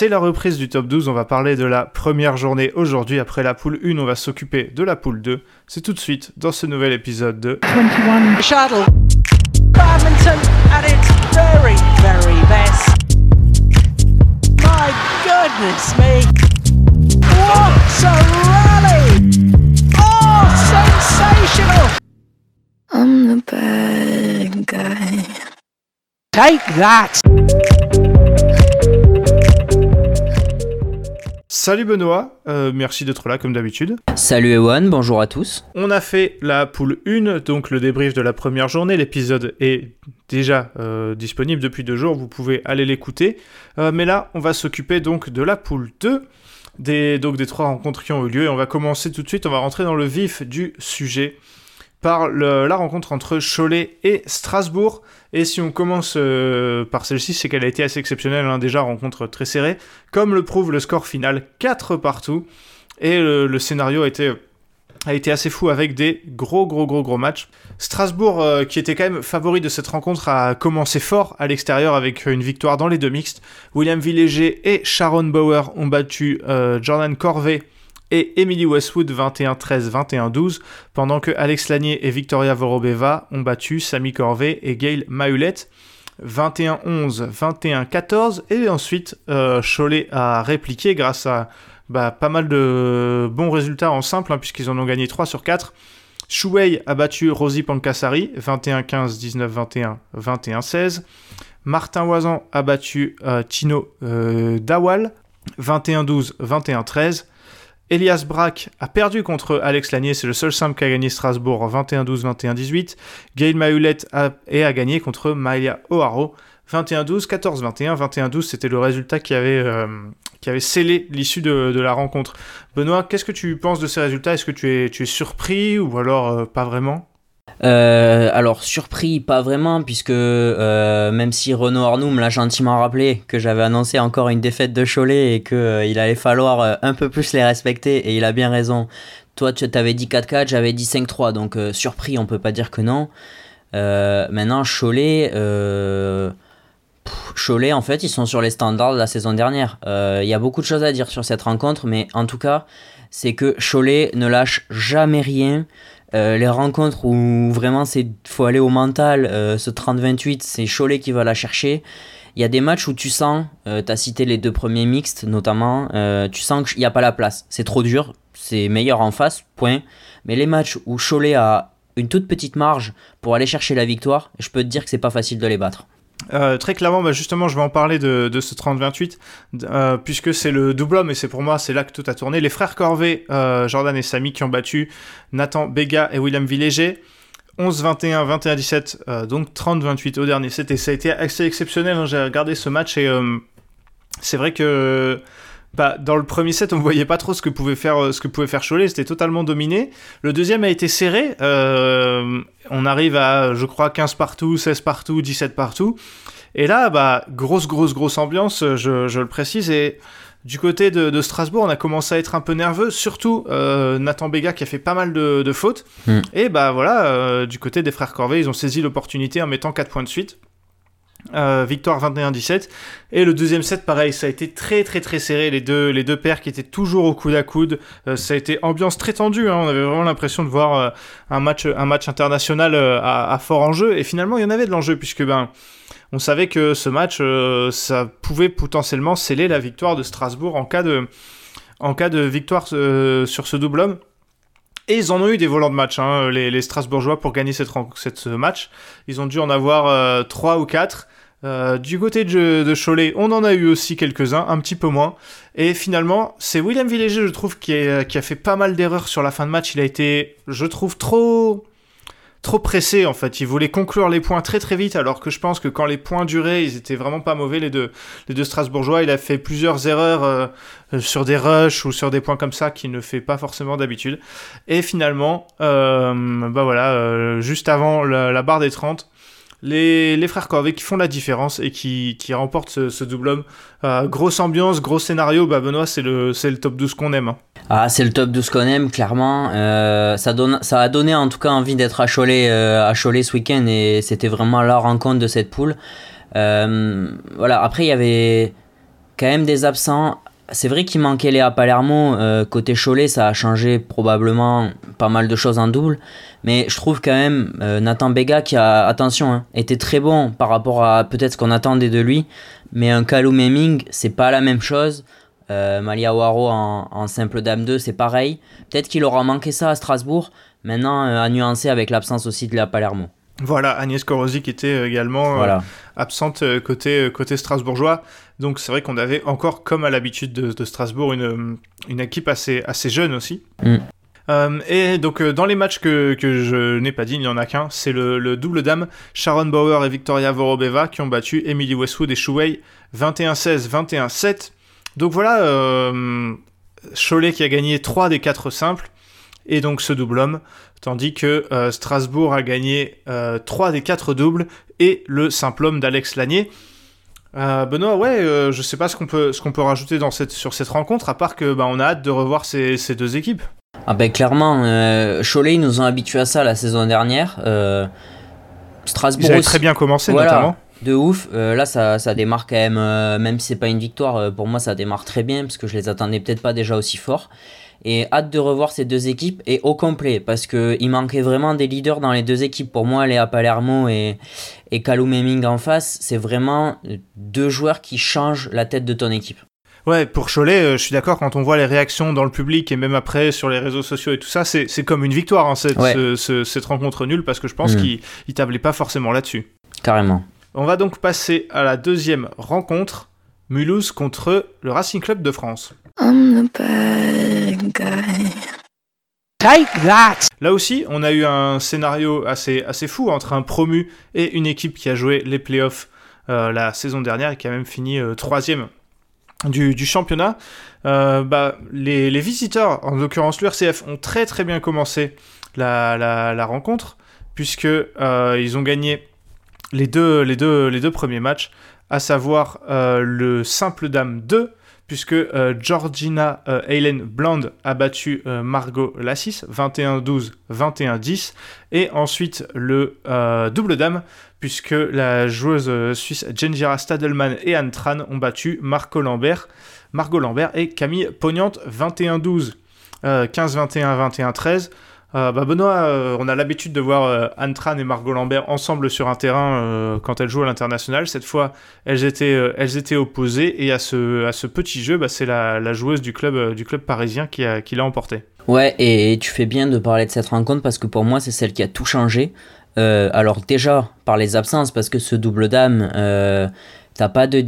c'est la reprise du top 12. On va parler de la première journée aujourd'hui. Après la poule 1, on va s'occuper de la poule 2. C'est tout de suite dans ce nouvel épisode de 21 Shuttle. Badminton at its very, very best. My goodness me. What a rally! Oh, sensational! I'm the bad guy. Take that! Salut Benoît, euh, merci d'être là comme d'habitude. Salut Ewan, bonjour à tous. On a fait la poule 1, donc le débrief de la première journée. L'épisode est déjà euh, disponible depuis deux jours, vous pouvez aller l'écouter. Euh, mais là, on va s'occuper donc de la poule 2, des, donc des trois rencontres qui ont eu lieu. Et on va commencer tout de suite, on va rentrer dans le vif du sujet par la rencontre entre Cholet et Strasbourg. Et si on commence euh, par celle-ci, c'est qu'elle a été assez exceptionnelle, hein, déjà rencontre très serrée, comme le prouve le score final 4 partout. Et le, scénario a été, a été assez fou avec des gros gros gros gros matchs. Strasbourg, euh, qui était quand même favori de cette rencontre, a commencé fort à l'extérieur avec une victoire dans les deux mixtes. William Villéger et Sharon Bauer ont battu euh, Jordan Corvée et Emily Westwood 21-13, 21-12, pendant que Alex Lanier et Victoria Vorobeva ont battu Samy Corvée et Gail Mahulette 21-11, 21-14, et ensuite euh, Cholet a répliqué grâce à bah, pas mal de bons résultats en simple, hein, puisqu'ils en ont gagné 3 sur 4. Shuwei a battu Rosie Pankasari 21-15, 19-21, 21-16. Martin Oisan a battu euh, Tino euh, Dawal 21-12, 21-13. Elias Brack a perdu contre Alex Lanier, c'est le seul simple qui a gagné Strasbourg 21-12, 21-18. Gail Mahulette a, et a gagné contre Maya O'Haro 21-12, 14-21, 21-12, c'était le résultat qui avait, euh, qui avait scellé l'issue de, de la rencontre. Benoît, qu'est-ce que tu penses de ces résultats? Est-ce que tu es, tu es surpris ou alors euh, pas vraiment? Euh, alors surpris, pas vraiment, puisque euh, même si Renaud Arnoux me l'a gentiment rappelé que j'avais annoncé encore une défaite de Cholet et que euh, allait falloir un peu plus les respecter, et il a bien raison. Toi, tu t'avais dit 4-4, j'avais dit 5-3, donc surpris, on peut pas dire que non. Maintenant, Cholet, Cholet, en fait, ils sont sur les standards de la saison dernière. Il y a beaucoup de choses à dire sur cette rencontre, mais en tout cas, c'est que Cholet ne lâche jamais rien. Euh, les rencontres où vraiment c'est faut aller au mental, euh, ce 30-28, c'est Cholet qui va la chercher. Il y a des matchs où tu sens, euh, tu as cité les deux premiers mixtes notamment, euh, tu sens qu'il n'y a pas la place. C'est trop dur, c'est meilleur en face, point. Mais les matchs où Cholet a une toute petite marge pour aller chercher la victoire, je peux te dire que c'est pas facile de les battre. Euh, très clairement, bah, justement, je vais en parler de, ce 30-28, euh, puisque c'est le double homme et c'est pour moi, c'est là que tout a tourné. Les frères Corvée, euh, Jordan et Samy, qui ont battu Nathan Bega et William Villéger. 11-21, 21-17, euh, donc 30-28 au dernier. C'était, ça a été assez exceptionnel. hein. J'ai regardé ce match et c'est vrai que bah, dans le premier set, on voyait pas trop ce que pouvait faire, euh, ce que pouvait faire Cholet. C'était totalement dominé. Le deuxième a été serré. Euh, on arrive à, je crois, 15 partout, 16 partout, 17 partout. Et là, bah, grosse, grosse, grosse ambiance, je, je le précise. Et du côté de, de Strasbourg, on a commencé à être un peu nerveux, surtout euh, Nathan Bega qui a fait pas mal de, de fautes. Mm. Et bah voilà, euh, du côté des frères Corvée, ils ont saisi l'opportunité en mettant 4 points de suite. Euh, victoire 21-17 et le deuxième set pareil ça a été très très très serré. Les deux les deux paires qui étaient toujours au coude à coude Euh, ça a été ambiance très tendue hein. on avait vraiment l'impression de voir euh, un match un match international à, à fort enjeu. Et finalement il y en avait de l'enjeu puisque ben on savait que ce match ça pouvait potentiellement sceller la victoire de Strasbourg en cas de en cas de victoire sur ce double homme et ils en ont eu des volants de match, hein, les, Strasbourgeois, pour gagner cette, ce match. Ils ont dû en avoir euh, 3 ou 4. Euh, du côté de, Cholet, on en a eu aussi quelques-uns, un petit peu moins. Et finalement, c'est William Villéger, je trouve, qui, qui a fait pas mal d'erreurs sur la fin de match. Il a été, je trouve, trop trop pressé en fait. Il voulait conclure les points très très vite alors que je pense que quand les points duraient, ils étaient vraiment pas mauvais les deux les deux Strasbourgeois. Il a fait plusieurs erreurs euh, euh, sur des rushs ou sur des points comme ça qu'il ne fait pas forcément d'habitude. Et finalement, euh, bah voilà, euh, juste avant la, la barre des 30, les, frères Corvée qui font la différence et qui, qui remportent ce, double homme. Euh, grosse ambiance, gros scénario, bah Benoît, c'est le, c'est le top 12 qu'on aime. hein. Ah, c'est le top 12 qu'on aime, clairement. Euh, ça, donne, ça a donné en tout cas envie d'être à Cholet, euh, à Cholet ce week-end et c'était vraiment la rencontre de cette poule. Voilà, après, il y avait quand même des absents. C'est vrai qu'il manquait Léa Palermo. euh, côté Cholet, ça a changé probablement pas mal de choses en double. Mais je trouve quand même euh, Nathan Bega qui a, attention, hein, était très bon par rapport à peut-être ce qu'on attendait de lui. Mais un Kalou Meming, c'est pas la même chose. Euh, Malia Waro en, en simple dame 2, c'est pareil. Peut-être qu'il aura manqué ça à Strasbourg. Maintenant, euh, à nuancer avec l'absence aussi de Léa Palermo. Voilà, Agnès Korosi qui était euh, également euh, absente euh, côté, côté strasbourgeois. Donc c'est vrai qu'on avait encore, comme à l'habitude de, de Strasbourg, une, une équipe assez, assez jeune aussi. Mm. Euh, et donc dans les matchs que, que je n'ai pas dit, il n'y en a qu'un, c'est le, le double dame, Sharon Bauer et Victoria Vorobeva qui ont battu Emily Westwood et Shuwei 21-16, 21-7. Donc voilà, euh, Cholet qui a gagné 3 des 4 simples, et donc ce double homme, tandis que euh, Strasbourg a gagné euh, 3 des 4 doubles, et le simple homme d'Alex Lanier. Euh, Benoît, ouais, euh, je sais pas ce qu'on peut, ce qu'on peut rajouter dans cette, sur cette rencontre, à part que bah, on a hâte de revoir ces, ces deux équipes. Ah ben clairement, euh, Cholet, ils nous ont habitués à ça la saison dernière. Euh, Strasbourg Ils avaient très bien commencé, Voilà. notamment. de ouf. Là, ça, ça démarre quand même, même si c'est pas une victoire, pour moi, ça démarre très bien, parce que je les attendais peut-être pas déjà aussi fort. Et hâte de revoir ces deux équipes, et au complet, parce qu'il manquait vraiment des leaders dans les deux équipes. Pour moi, Léa Palermo et, et Meming en face, c'est vraiment deux joueurs qui changent la tête de ton équipe. Ouais, pour Cholet, euh, je suis d'accord, quand on voit les réactions dans le public et même après sur les réseaux sociaux et tout ça, c'est comme une victoire, hein, cette, Ouais. ce- ce- cette rencontre nulle, parce que je pense Mm. qu'ils ils tablaient pas forcément là-dessus. Carrément. On va donc passer à la deuxième rencontre, Mulhouse contre le Racing Club de France. I'm the bad guy. Take that! Là aussi, on a eu un scénario assez, assez fou entre un promu et une équipe qui a joué les playoffs euh, la saison dernière et qui a même fini euh, troisième du, du championnat. Euh, bah, les, les visiteurs, en l'occurrence l'URCF, ont très très bien commencé la, la, la rencontre puisque euh, ils ont gagné les deux, les, deux, les deux premiers matchs, à savoir euh, le simple dame 2 puisque euh, Georgina euh, Bland a battu euh, Margot Lassis 21-12, 21-10, et ensuite le euh, double dame, puisque la joueuse suisse Jenjira Stadelman et Anne Tran ont battu Marco Lambert, Margot Lambert et Camille Pognante 21-12, euh, 15-21, 21-13. Euh, bah Benoît, euh, on a l'habitude de voir euh, Anne Tran et Margot Lambert ensemble sur un terrain euh, quand elles jouent à l'international. Cette fois, elles étaient, elles étaient opposées et à ce, à ce petit jeu, bah, c'est la, joueuse du club, du club parisien qui, a, qui l'a emporté. Ouais, et tu fais bien de parler de cette rencontre parce que pour moi, c'est celle qui a tout changé. Alors, déjà, par les absences, parce que ce double dame, t'as pas de.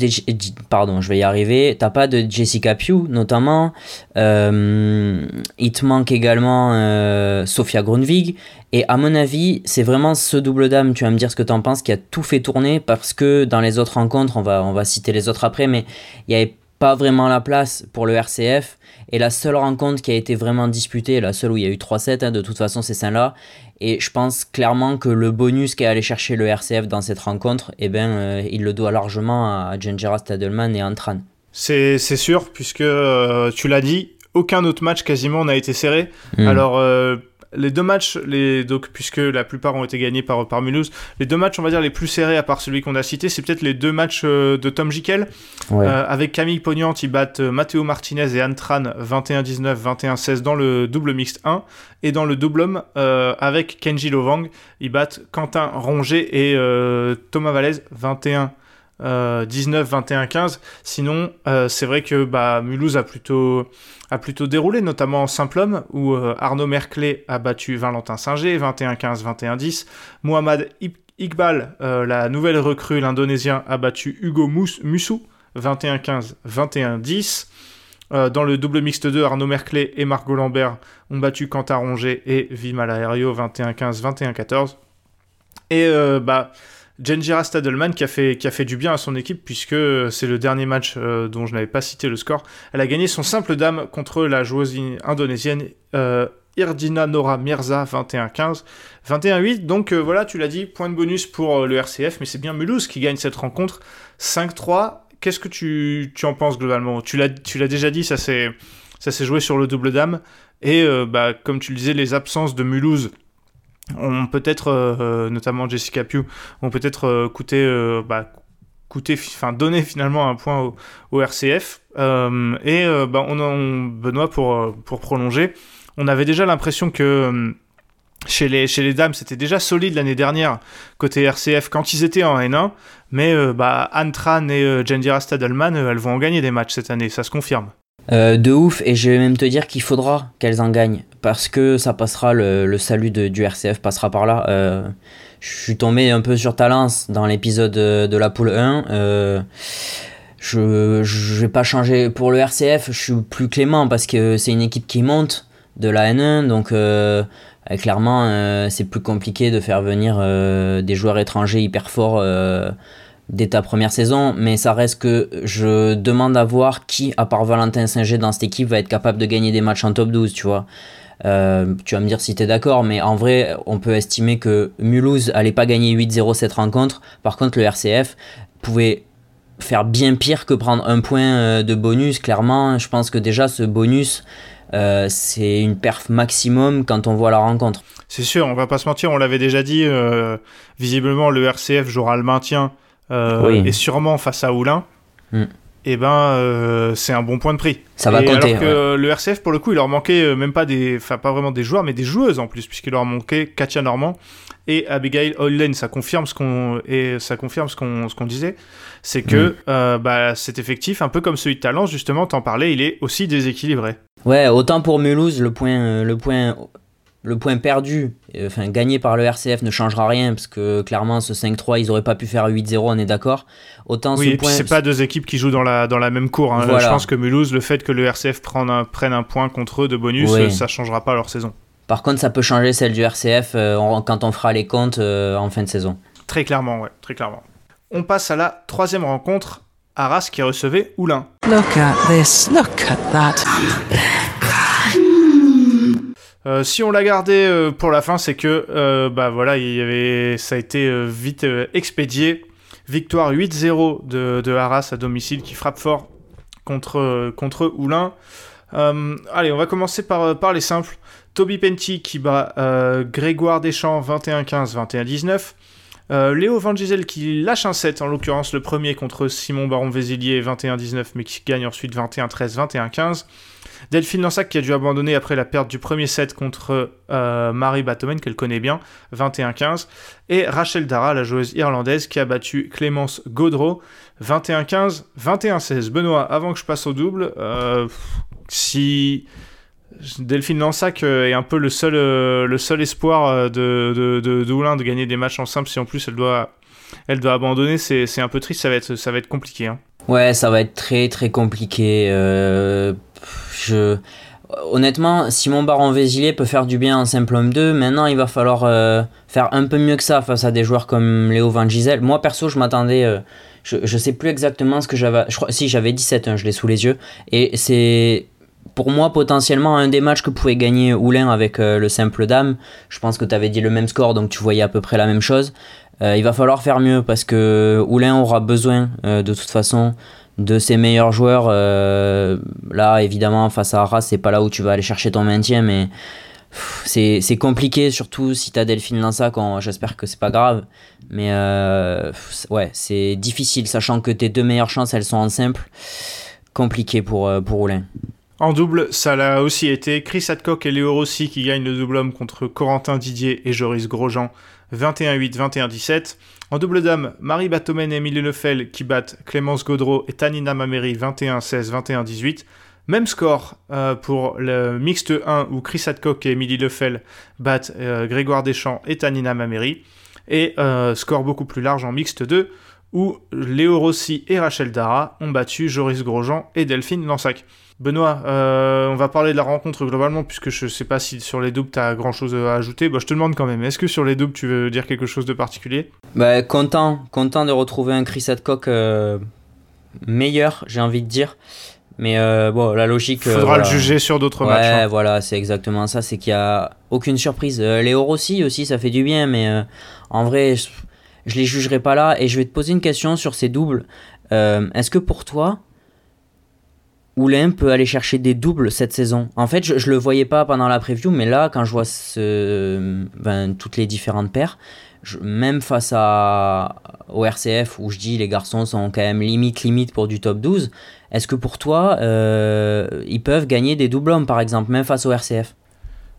Pardon, je vais y arriver. T'as pas de Jessica Pugh, notamment. Euh, il te manque également euh, Sofia Grunwig. Et à mon avis, c'est vraiment ce double dame, tu vas me dire ce que t'en penses, qui a tout fait tourner parce que dans les autres rencontres, on va, citer les autres après, mais il avait pas vraiment la place pour le RCF. Et la seule rencontre qui a été vraiment disputée, la seule où il y a eu 3-7, hein, de toute façon, c'est celle-là. Et je pense clairement que le bonus qu'est allé chercher le RCF dans cette rencontre, eh ben, euh, il le doit largement à Gengera Stadelman et Antran. C'est sûr, puisque euh, tu l'as dit, aucun autre match quasiment n'a été serré. Mm. Alors, euh, les deux matchs, les, donc, puisque la plupart ont été gagnés par, par Mulhouse, les deux matchs, on va dire, les plus serrés, à part celui qu'on a cité, c'est peut-être les deux matchs euh, de Tom Jikel. Ouais. Euh, avec Camille Pognante, ils battent euh, Matteo Martinez et Anne Tran 21-19, 21-16 dans le double mixte 1. Et dans le double homme, euh, avec Kenji Lovang, ils battent Quentin Ronget et euh, Thomas Vallès 21. Euh, 19, 21, 15. Sinon, euh, c'est vrai que bah, Mulhouse a plutôt, a plutôt déroulé, notamment en simple homme, où euh, Arnaud Merclé a battu Valentin Singer, 21, 15, 21, 10. Mohamed Iqbal, euh, la nouvelle recrue, l'Indonésien, a battu Hugo Mous- Mussou, 21-15, 21-10. Euh, dans le double mixte 2, Arnaud Merclé et Margot Lambert ont battu Quentin Ronget et Vimal Aéreo 21-15, 21-14. Et bah, Genjira Stadelman qui a, fait, du bien à son équipe puisque c'est le dernier match euh, dont je n'avais pas cité le score. Elle a gagné son simple dame contre la joueuse in- indonésienne euh, Irdina Nora Mirza 21-15, 21-8. Donc euh, voilà, tu l'as dit, point de bonus pour le RCF, mais c'est bien Mulhouse qui gagne cette rencontre 5-3. Qu'est-ce que tu, en penses globalement? Tu l'as déjà dit, ça s'est joué sur le double dame. Et bah, comme tu le disais, les absences de Mulhouse ont peut-être, euh, notamment Jessica Pugh, ont peut-être euh, coûté, euh, bah, coûté, enfin donné finalement un point au, RCF. Et bah, on, Benoît pour pour prolonger, on avait déjà l'impression que chez les, chez les dames, c'était déjà solide l'année dernière côté RCF quand ils étaient en N1, mais bah, Anne Tran et euh, Jendira Stadelman, elles vont en gagner des matchs cette année, ça se confirme. Euh, de ouf, et je vais même te dire qu'il faudra qu'elles en gagnent, parce que ça passera, le, le salut de, du RCF passera par là. Euh, je suis tombé un peu sur ta lance dans l'épisode de, de la poule 1. Euh, je, je vais pas changer pour le RCF, je suis plus clément parce que c'est une équipe qui monte de la N1, donc euh, euh, clairement euh, c'est plus compliqué de faire venir euh, des joueurs étrangers hyper forts euh, dès ta première saison, mais ça reste que je demande à voir qui, à part Valentin Singer dans cette équipe, va être capable de gagner des matchs en top 12, tu vois. Euh, tu vas me dire si tu es d'accord, mais en vrai, on peut estimer que Mulhouse allait pas gagner 8-0 cette rencontre. Par contre, le RCF pouvait faire bien pire que prendre un point euh, de bonus. Clairement, je pense que déjà ce bonus, euh, c'est une perf maximum quand on voit la rencontre. C'est sûr, on va pas se mentir, on l'avait déjà dit, visiblement le RCF jouera le maintien Oui. et sûrement face à Oulin. Mm. Et ben, euh, c'est un bon point de prix. Ça va compter, Alors que le RCF, pour le coup, il leur manquait euh, même pas des, enfin pas vraiment des joueurs, mais des joueuses en plus, puisqu'il leur manquait Katia Normand et Abigail Holden. Ça confirme ce qu'on et ça confirme ce qu'on ce qu'on disait, c'est que Mm. euh, bah, cet effectif, un peu comme celui de Talence, justement, t'en parlais, il est aussi déséquilibré. Ouais, autant pour Mulhouse, le point, euh, le point, le point perdu, euh, enfin gagné par le RCF ne changera rien parce que clairement ce 5-3 ils auraient pas pu faire 8-0, on est d'accord. Autant Oui, ce et point, c'est pas deux équipes qui jouent dans la, dans la même cour. hein. Voilà. Je pense que Mulhouse, le fait que le RCF prenne un, prenne un point contre eux de bonus, Oui. ça changera pas leur saison. Par contre, ça peut changer celle du RCF euh, on- quand on fera les comptes euh, en fin de saison. Très clairement, ouais, très clairement. On passe à la troisième rencontre. Arras qui recevait Oulin. Look at this. Look at that. Euh, si on l'a gardé euh, pour la fin, c'est que euh, bah voilà, il y avait, ça a été vite expédié. Victoire 8-0 de, de Arras à domicile qui frappe fort contre, contre Oulin. Allez, on va commencer par, les simples. Toby Penty qui bat Grégoire Deschamps 21-15, 21-19. Euh, Léo Van Gisel qui lâche un set, en l'occurrence le premier contre Simon Baron Vézilier 21-19, mais qui gagne ensuite 21-13, 21-15. Delphine Lansac qui a dû abandonner après la perte du premier set contre euh, Marie Batomen, qu'elle connaît bien, 21-15. Et Rachel Dara, la joueuse irlandaise, qui a battu Clémence Gaudreau, 21-15, 21-16. Benoît, avant que je passe au double, euh, si Delphine Lansac euh, est un peu le seul, espoir de, de, de, gagner des matchs en simple, si en plus elle doit, abandonner, c'est, un peu triste, ça va être, compliqué. hein. Ouais, ça va être très très compliqué. Je... Honnêtement, Simon Baron Vézilier peut faire du bien en simple homme 2. Maintenant, il va falloir euh, faire un peu mieux que ça face à des joueurs comme Léo Van Gisel. Moi, perso, je m'attendais. euh, je, je sais plus exactement ce que j'avais. Si, j'avais 17, hein, je l'ai sous les yeux. Et c'est pour moi potentiellement un des matchs que pouvait gagner Oulin avec euh, le simple dame. Je pense que tu avais dit le même score, donc tu voyais à peu près la même chose. Il va falloir faire mieux parce que Oulin aura besoin de toute façon de ses meilleurs joueurs. Euh, là, évidemment, face à Arras, c'est pas là où tu vas aller chercher ton maintien, mais c'est compliqué, surtout si t'as Delphine Lansac. J'espère que c'est pas grave, mais euh, ouais, c'est difficile, sachant que tes deux meilleures chances, elles sont en simple. Compliqué pour, euh, pour Oulin. En double, ça l'a aussi été Chris Hadcock et Léo Rossi qui gagnent le double homme contre Corentin Didier et Joris Grosjean 21-8, 21-17. En double dame, Marie Batomen et Émilie Lefel qui battent Clémence Gaudreau et Tanina Mameri 21-16, 21-18. Même score euh, pour le mixte 1 où Chris Hadcock et Émilie Lefel battent euh, Grégoire Deschamps et Tanina Mameri. Et euh, score beaucoup plus large en mixte 2 où Léo Rossi et Rachel Dara ont battu Joris Grosjean et Delphine Lansac. Benoît, euh, on va parler de la rencontre globalement, puisque je sais pas si sur les doubles tu as grand chose à ajouter. Bah, je te demande quand même, est-ce que sur les doubles tu veux dire quelque chose de particulier? Bah, content, content de retrouver un Chris Hadcock euh, meilleur, j'ai envie de dire. Mais euh, bon, la logique. euh, Faudra voilà. le juger sur d'autres Ouais, matchs. hein. voilà, c'est exactement ça. C'est qu'il y a aucune surprise. Léo Rossi aussi, ça fait du bien, mais en vrai, je, je les jugerai pas là. Et je vais te poser une question sur ces doubles. Est-ce que pour toi, Oulin peut aller chercher des doubles cette saison En fait, je, je le voyais pas pendant la preview, mais là, quand je vois ce, ben, toutes les différentes paires, je- même face à, au RCF, où je dis les garçons sont quand même limite limite pour du top 12, est-ce que pour toi, euh, ils peuvent gagner des doublons par exemple, même face au RCF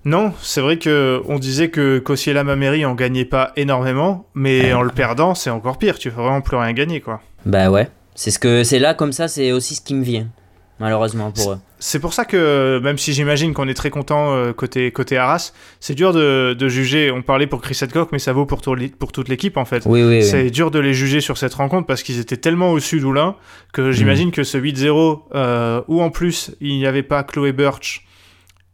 Non, c'est vrai que on disait que Kosciela Mameri en gagnait pas énormément, mais en le perdant, c'est encore pire. Tu vas vraiment plus rien gagner, quoi. Bah ouais, c'est ce que c'est là comme ça, c'est aussi ce qui me vient, malheureusement pour eux. C'est pour ça que, même si j'imagine qu'on est très content euh, côté, côté Arras, c'est dur de, de juger. On parlait pour Chris Hadcock, mais ça vaut pour, tout- pour toute l'équipe en fait. Oui, oui, oui. C'est dur de les juger sur cette rencontre parce qu'ils étaient tellement au-dessus d'Oulin que j'imagine que ce 8-0, euh, où en plus il n'y avait pas Chloé Birch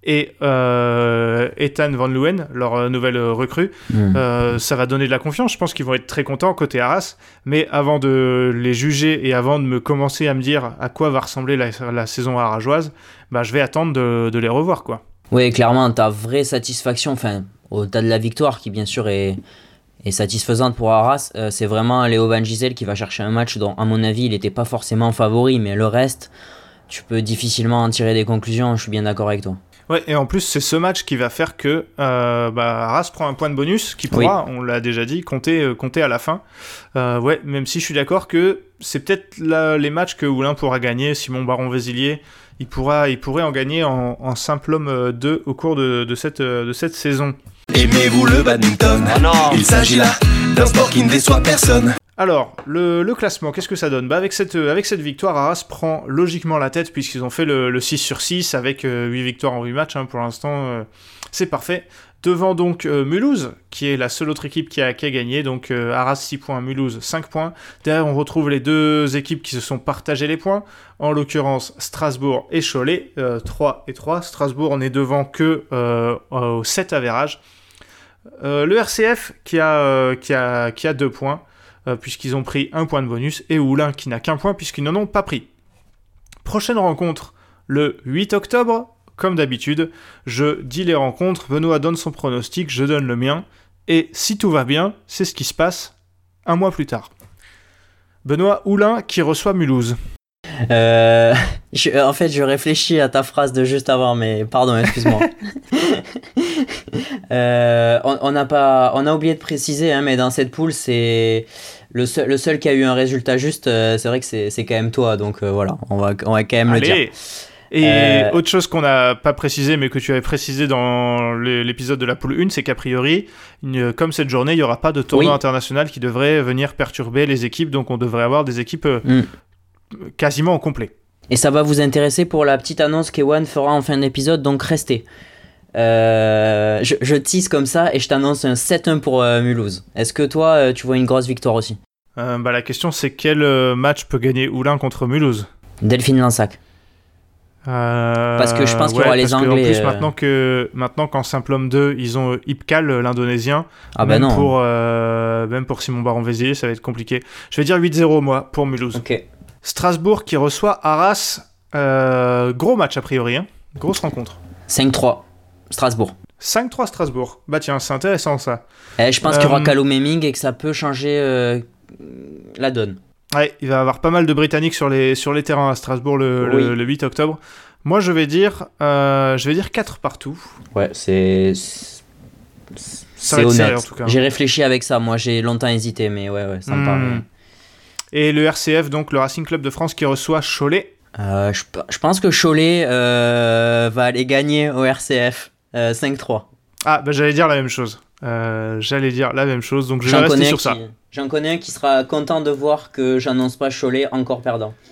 et euh, Ethan Van Leeuwen, leur euh, nouvelle euh, recrue, Mm. euh, ça va donner de la confiance. Je pense qu'ils vont être très contents côté Arras. Mais avant de les juger et avant de me commencer à me dire à quoi va ressembler la, la saison arageoise, bah, je vais attendre de, de les revoir. quoi. Oui, clairement, ta vraie satisfaction, enfin, au-delà de la victoire, qui bien sûr est, satisfaisante pour Arras, euh, c'est vraiment Léo Van Gisel qui va chercher un match dont, à mon avis, il n'était pas forcément favori, mais le reste, tu peux difficilement en tirer des conclusions, je suis bien d'accord avec toi. Ouais, et en plus, c'est ce match qui va faire que euh, bah, Arras prend un point de bonus qui pourra, on l'a déjà dit, compter, euh, compter à la fin. Euh, ouais, même si je suis d'accord que c'est peut-être là les matchs que Oulin pourra gagner. Simon Baron-Vézilier, il, pourra, il pourrait en gagner en, en simple homme euh, 2 au cours de, de cette, euh, de cette saison. Aimez-vous le badminton? Il s'agit là d'un sport qui ne déçoit personne. Alors, le, classement, qu'est-ce que ça donne? Bah avec, cette, euh, avec cette victoire, Arras prend logiquement la tête puisqu'ils ont fait le, le 6 sur 6 avec euh, 8 victoires en 8 matchs. hein, pour l'instant, euh, c'est parfait. Devant donc euh, Mulhouse, qui est la seule autre équipe qui a, gagné. Donc euh, Arras 6 points, Mulhouse 5 points. Derrière, on retrouve les deux équipes qui se sont partagées les points. En l'occurrence, Strasbourg et Cholet, euh, 3 et 3. Strasbourg, on est devant que euh, au 7 avérages. Euh, le RCF qui a, euh, qui qui a 2 points euh, puisqu'ils ont pris un point de bonus, et Oulin qui n'a qu'un point puisqu'ils n'en ont pas pris. Prochaine rencontre, le 8 octobre, comme d'habitude, je dis les rencontres, Benoît donne son pronostic, je donne le mien, et si tout va bien, c'est ce qui se passe un mois plus tard. Benoît Oulin qui reçoit Mulhouse. Euh, je- en fait, je réfléchis à ta phrase de juste avant, mais pardon, excuse-moi. Euh, on, on a pas, on a oublié de préciser, hein, mais dans cette poule, c'est le seul, le seul qui a eu un résultat juste. euh, c'est vrai que c'est c'est quand même toi, donc euh, voilà, on va, on va quand même le dire. Et Euh, autre chose qu'on n'a pas précisé, mais que tu avais précisé dans l'épisode de la poule 1, c'est qu'a priori, comme cette journée, il n'y aura pas de tournoi Oui. international qui devrait venir perturber les équipes, donc on devrait avoir des équipes Mm. Quasiment au complet. Et ça va vous intéresser pour la petite annonce qu'Ewan fera en fin d'épisode, donc restez. Euh, je, je tease comme ça et je t'annonce un 7-1 pour euh, Mulhouse. Est-ce que toi, euh, tu vois une grosse victoire aussi bah, la question, c'est quel match peut gagner Oulin contre Mulhouse? Delphine Lansac. Parce que je pense qu'il y aura les que en Anglais, plus, maintenant que maintenant qu'en simple homme 2, ils ont Ipkal, l'Indonésien. Ah bah même non. Pour, même pour Simon Baron-Vézilier, ça va être compliqué. Je vais dire 8-0, moi, pour Mulhouse. Ok. Strasbourg qui reçoit Arras. Euh, gros match, a priori. hein. Grosse rencontre. 5-3. Strasbourg. 5-3 Strasbourg. Bah tiens, c'est intéressant, ça. Eh, je pense qu'il y aura Euh, Kalou Meming et que ça peut changer euh, la donne. Ouais, il va y avoir pas mal de Britanniques sur les, sur les terrains à Strasbourg le, le- Oui. le 8 octobre. Moi, je vais dire, euh, je vais dire 4 partout. Ouais, c'est. C'est honnête. J'ai réfléchi avec ça. Moi, j'ai longtemps hésité, mais ouais, ouais, ça me paraît. Et le RCF, donc le Racing Club de France qui reçoit Cholet. Euh, je, pe- je pense que Cholet euh, va aller gagner au RCF euh, 5-3. Ah, bah j'allais dire la même chose. Euh, j'allais dire la même chose, donc je vais rester sur ça. j'en connais un qui sera content de voir que j'annonce pas Cholet encore perdant.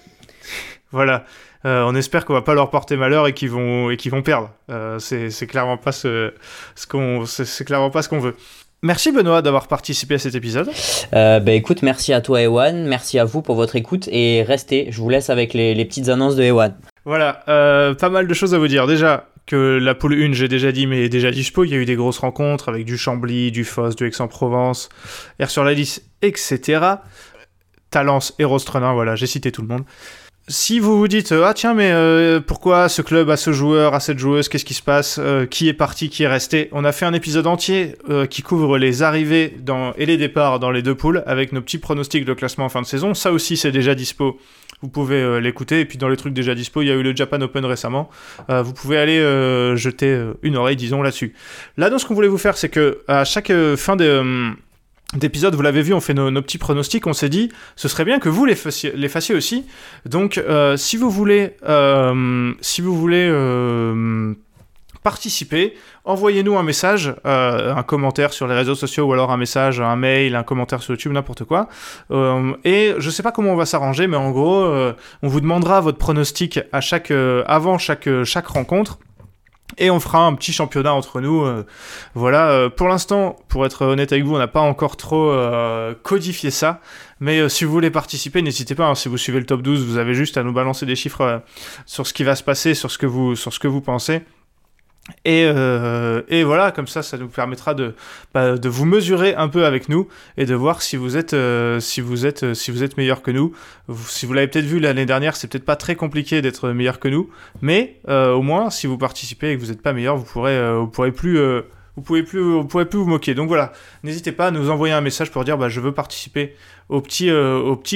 Voilà. Euh, on espère qu'on va pas leur porter malheur et qu'ils vont et qu'ils vont perdre. Euh, c'est c'est clairement pas ce, ce qu'on c'est clairement pas ce qu'on veut. Merci Benoît d'avoir participé à cet épisode. Euh, bah écoute, merci à toi Ewan, merci à vous pour votre écoute et restez, je vous laisse avec les, les petites annonces de Ewan. Voilà, euh, pas mal de choses à vous dire. Déjà que la poule 1, j'ai déjà dit, mais déjà dispo, il y a eu des grosses rencontres avec du Chambly, du Foss, du Aix-en-Provence, Air sur la lys, etc. Talence et Rostrenin, voilà, j'ai cité tout le monde. Si vous vous dites, euh, ah tiens, mais euh, pourquoi ce club a ce joueur, a cette joueuse, qu'est-ce qui se passe, euh, qui est parti, qui est resté? On a fait un épisode entier euh, qui couvre les arrivées dans, et les départs dans les deux poules, avec nos petits pronostics de classement en fin de saison. Ça aussi, c'est déjà dispo. Vous pouvez euh, l'écouter. Et puis dans les trucs déjà dispo, il y a eu le Japan Open récemment. Euh, vous pouvez aller jeter une oreille, disons, là-dessus. L'annonce qu'on voulait vous faire, c'est que à chaque fin de... d'épisodes, vous l'avez vu, on fait nos, nos petits pronostics, on s'est dit, ce serait bien que vous les fassiez, les fassiez aussi. Donc, euh, si vous voulez, euh, si vous voulez euh, participer, envoyez-nous un message, euh, un commentaire sur les réseaux sociaux ou alors un message, un mail, un commentaire sur YouTube, n'importe quoi. Euh, et je sais pas comment on va s'arranger, mais en gros, euh, on vous demandera votre pronostic à chaque, avant chaque, chaque rencontre. Et on fera un petit championnat entre nous. euh, voilà, euh, pour l'instant, pour être honnête avec vous, on n'a pas encore trop euh, codifié ça. Mais si vous voulez participer, n'hésitez pas. hein. si vous suivez le top 12, vous avez juste à nous balancer des chiffres sur ce qui va se passer, sur ce que vous, sur ce que vous pensez. Et, euh, et voilà, comme ça, ça nous permettra de, bah, de vous mesurer un peu avec nous et de voir si vous êtes, euh, si vous êtes, euh, si vous êtes meilleur que nous. Si vous l'avez peut-être vu l'année dernière, c'est peut-être pas très compliqué d'être meilleur que nous, mais euh, au moins, si vous participez et que vous n'êtes pas meilleur, vous pourrez, pourrez plus, vous pouvez plus, vous moquer. Donc voilà, n'hésitez pas à nous envoyer un message pour dire, bah, je veux participer au petit,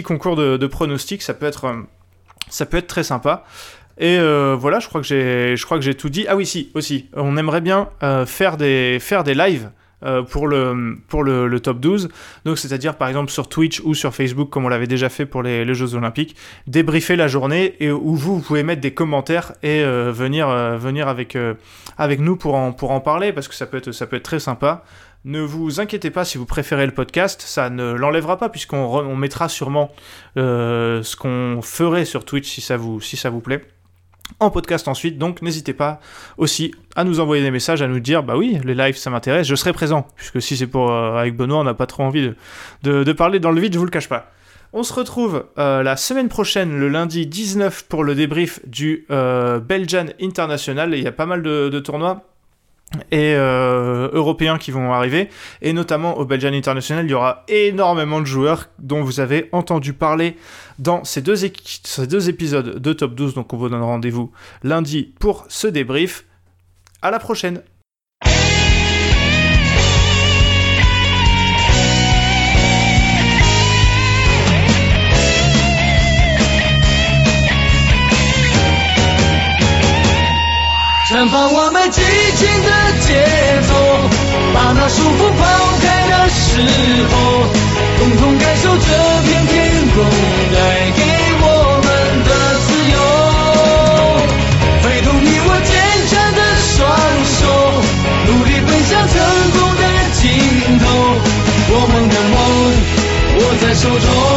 concours de, de pronostics. Ça peut être, ça peut être très sympa. Et euh, voilà, je crois que j'ai, je crois que j'ai tout dit. Ah oui, si, aussi, on aimerait bien euh, faire des, faire des lives. euh, pour le, pour le, top 12, donc c'est-à-dire par exemple sur Twitch ou sur Facebook comme on l'avait déjà fait pour les, Jeux Olympiques, débriefer la journée et où vous, pouvez mettre des commentaires et venir, venir avec, avec nous pour en, pour en parler parce que ça peut être, ça peut être très sympa. Ne vous inquiétez pas si vous préférez le podcast, ça ne l'enlèvera pas puisqu'on mettra sûrement ce qu'on ferait sur Twitch si ça vous, si ça vous plaît en podcast ensuite, donc n'hésitez pas aussi à nous envoyer des messages, à nous dire bah oui, les lives ça m'intéresse, je serai présent, puisque si c'est pour euh, avec Benoît, on n'a pas trop envie de, de, parler dans le vide, je vous le cache pas. On se retrouve euh, la semaine prochaine, le lundi 19, pour le débrief du euh, Belgian International. Il y a pas mal de tournois et euh, européens qui vont arriver. Et notamment au Belgian International il y aura énormément de joueurs dont vous avez entendu parler dans ces deux, ces épisodes de Top 12 donc on vous donne rendez-vous lundi pour ce débrief. À la prochaine 把我们激情的节奏，把那束缚抛开的时候，共同感受这片天空带给我们的自由，挥动你我坚强的双手，努力奔向成功的尽头，我们的梦握在手中。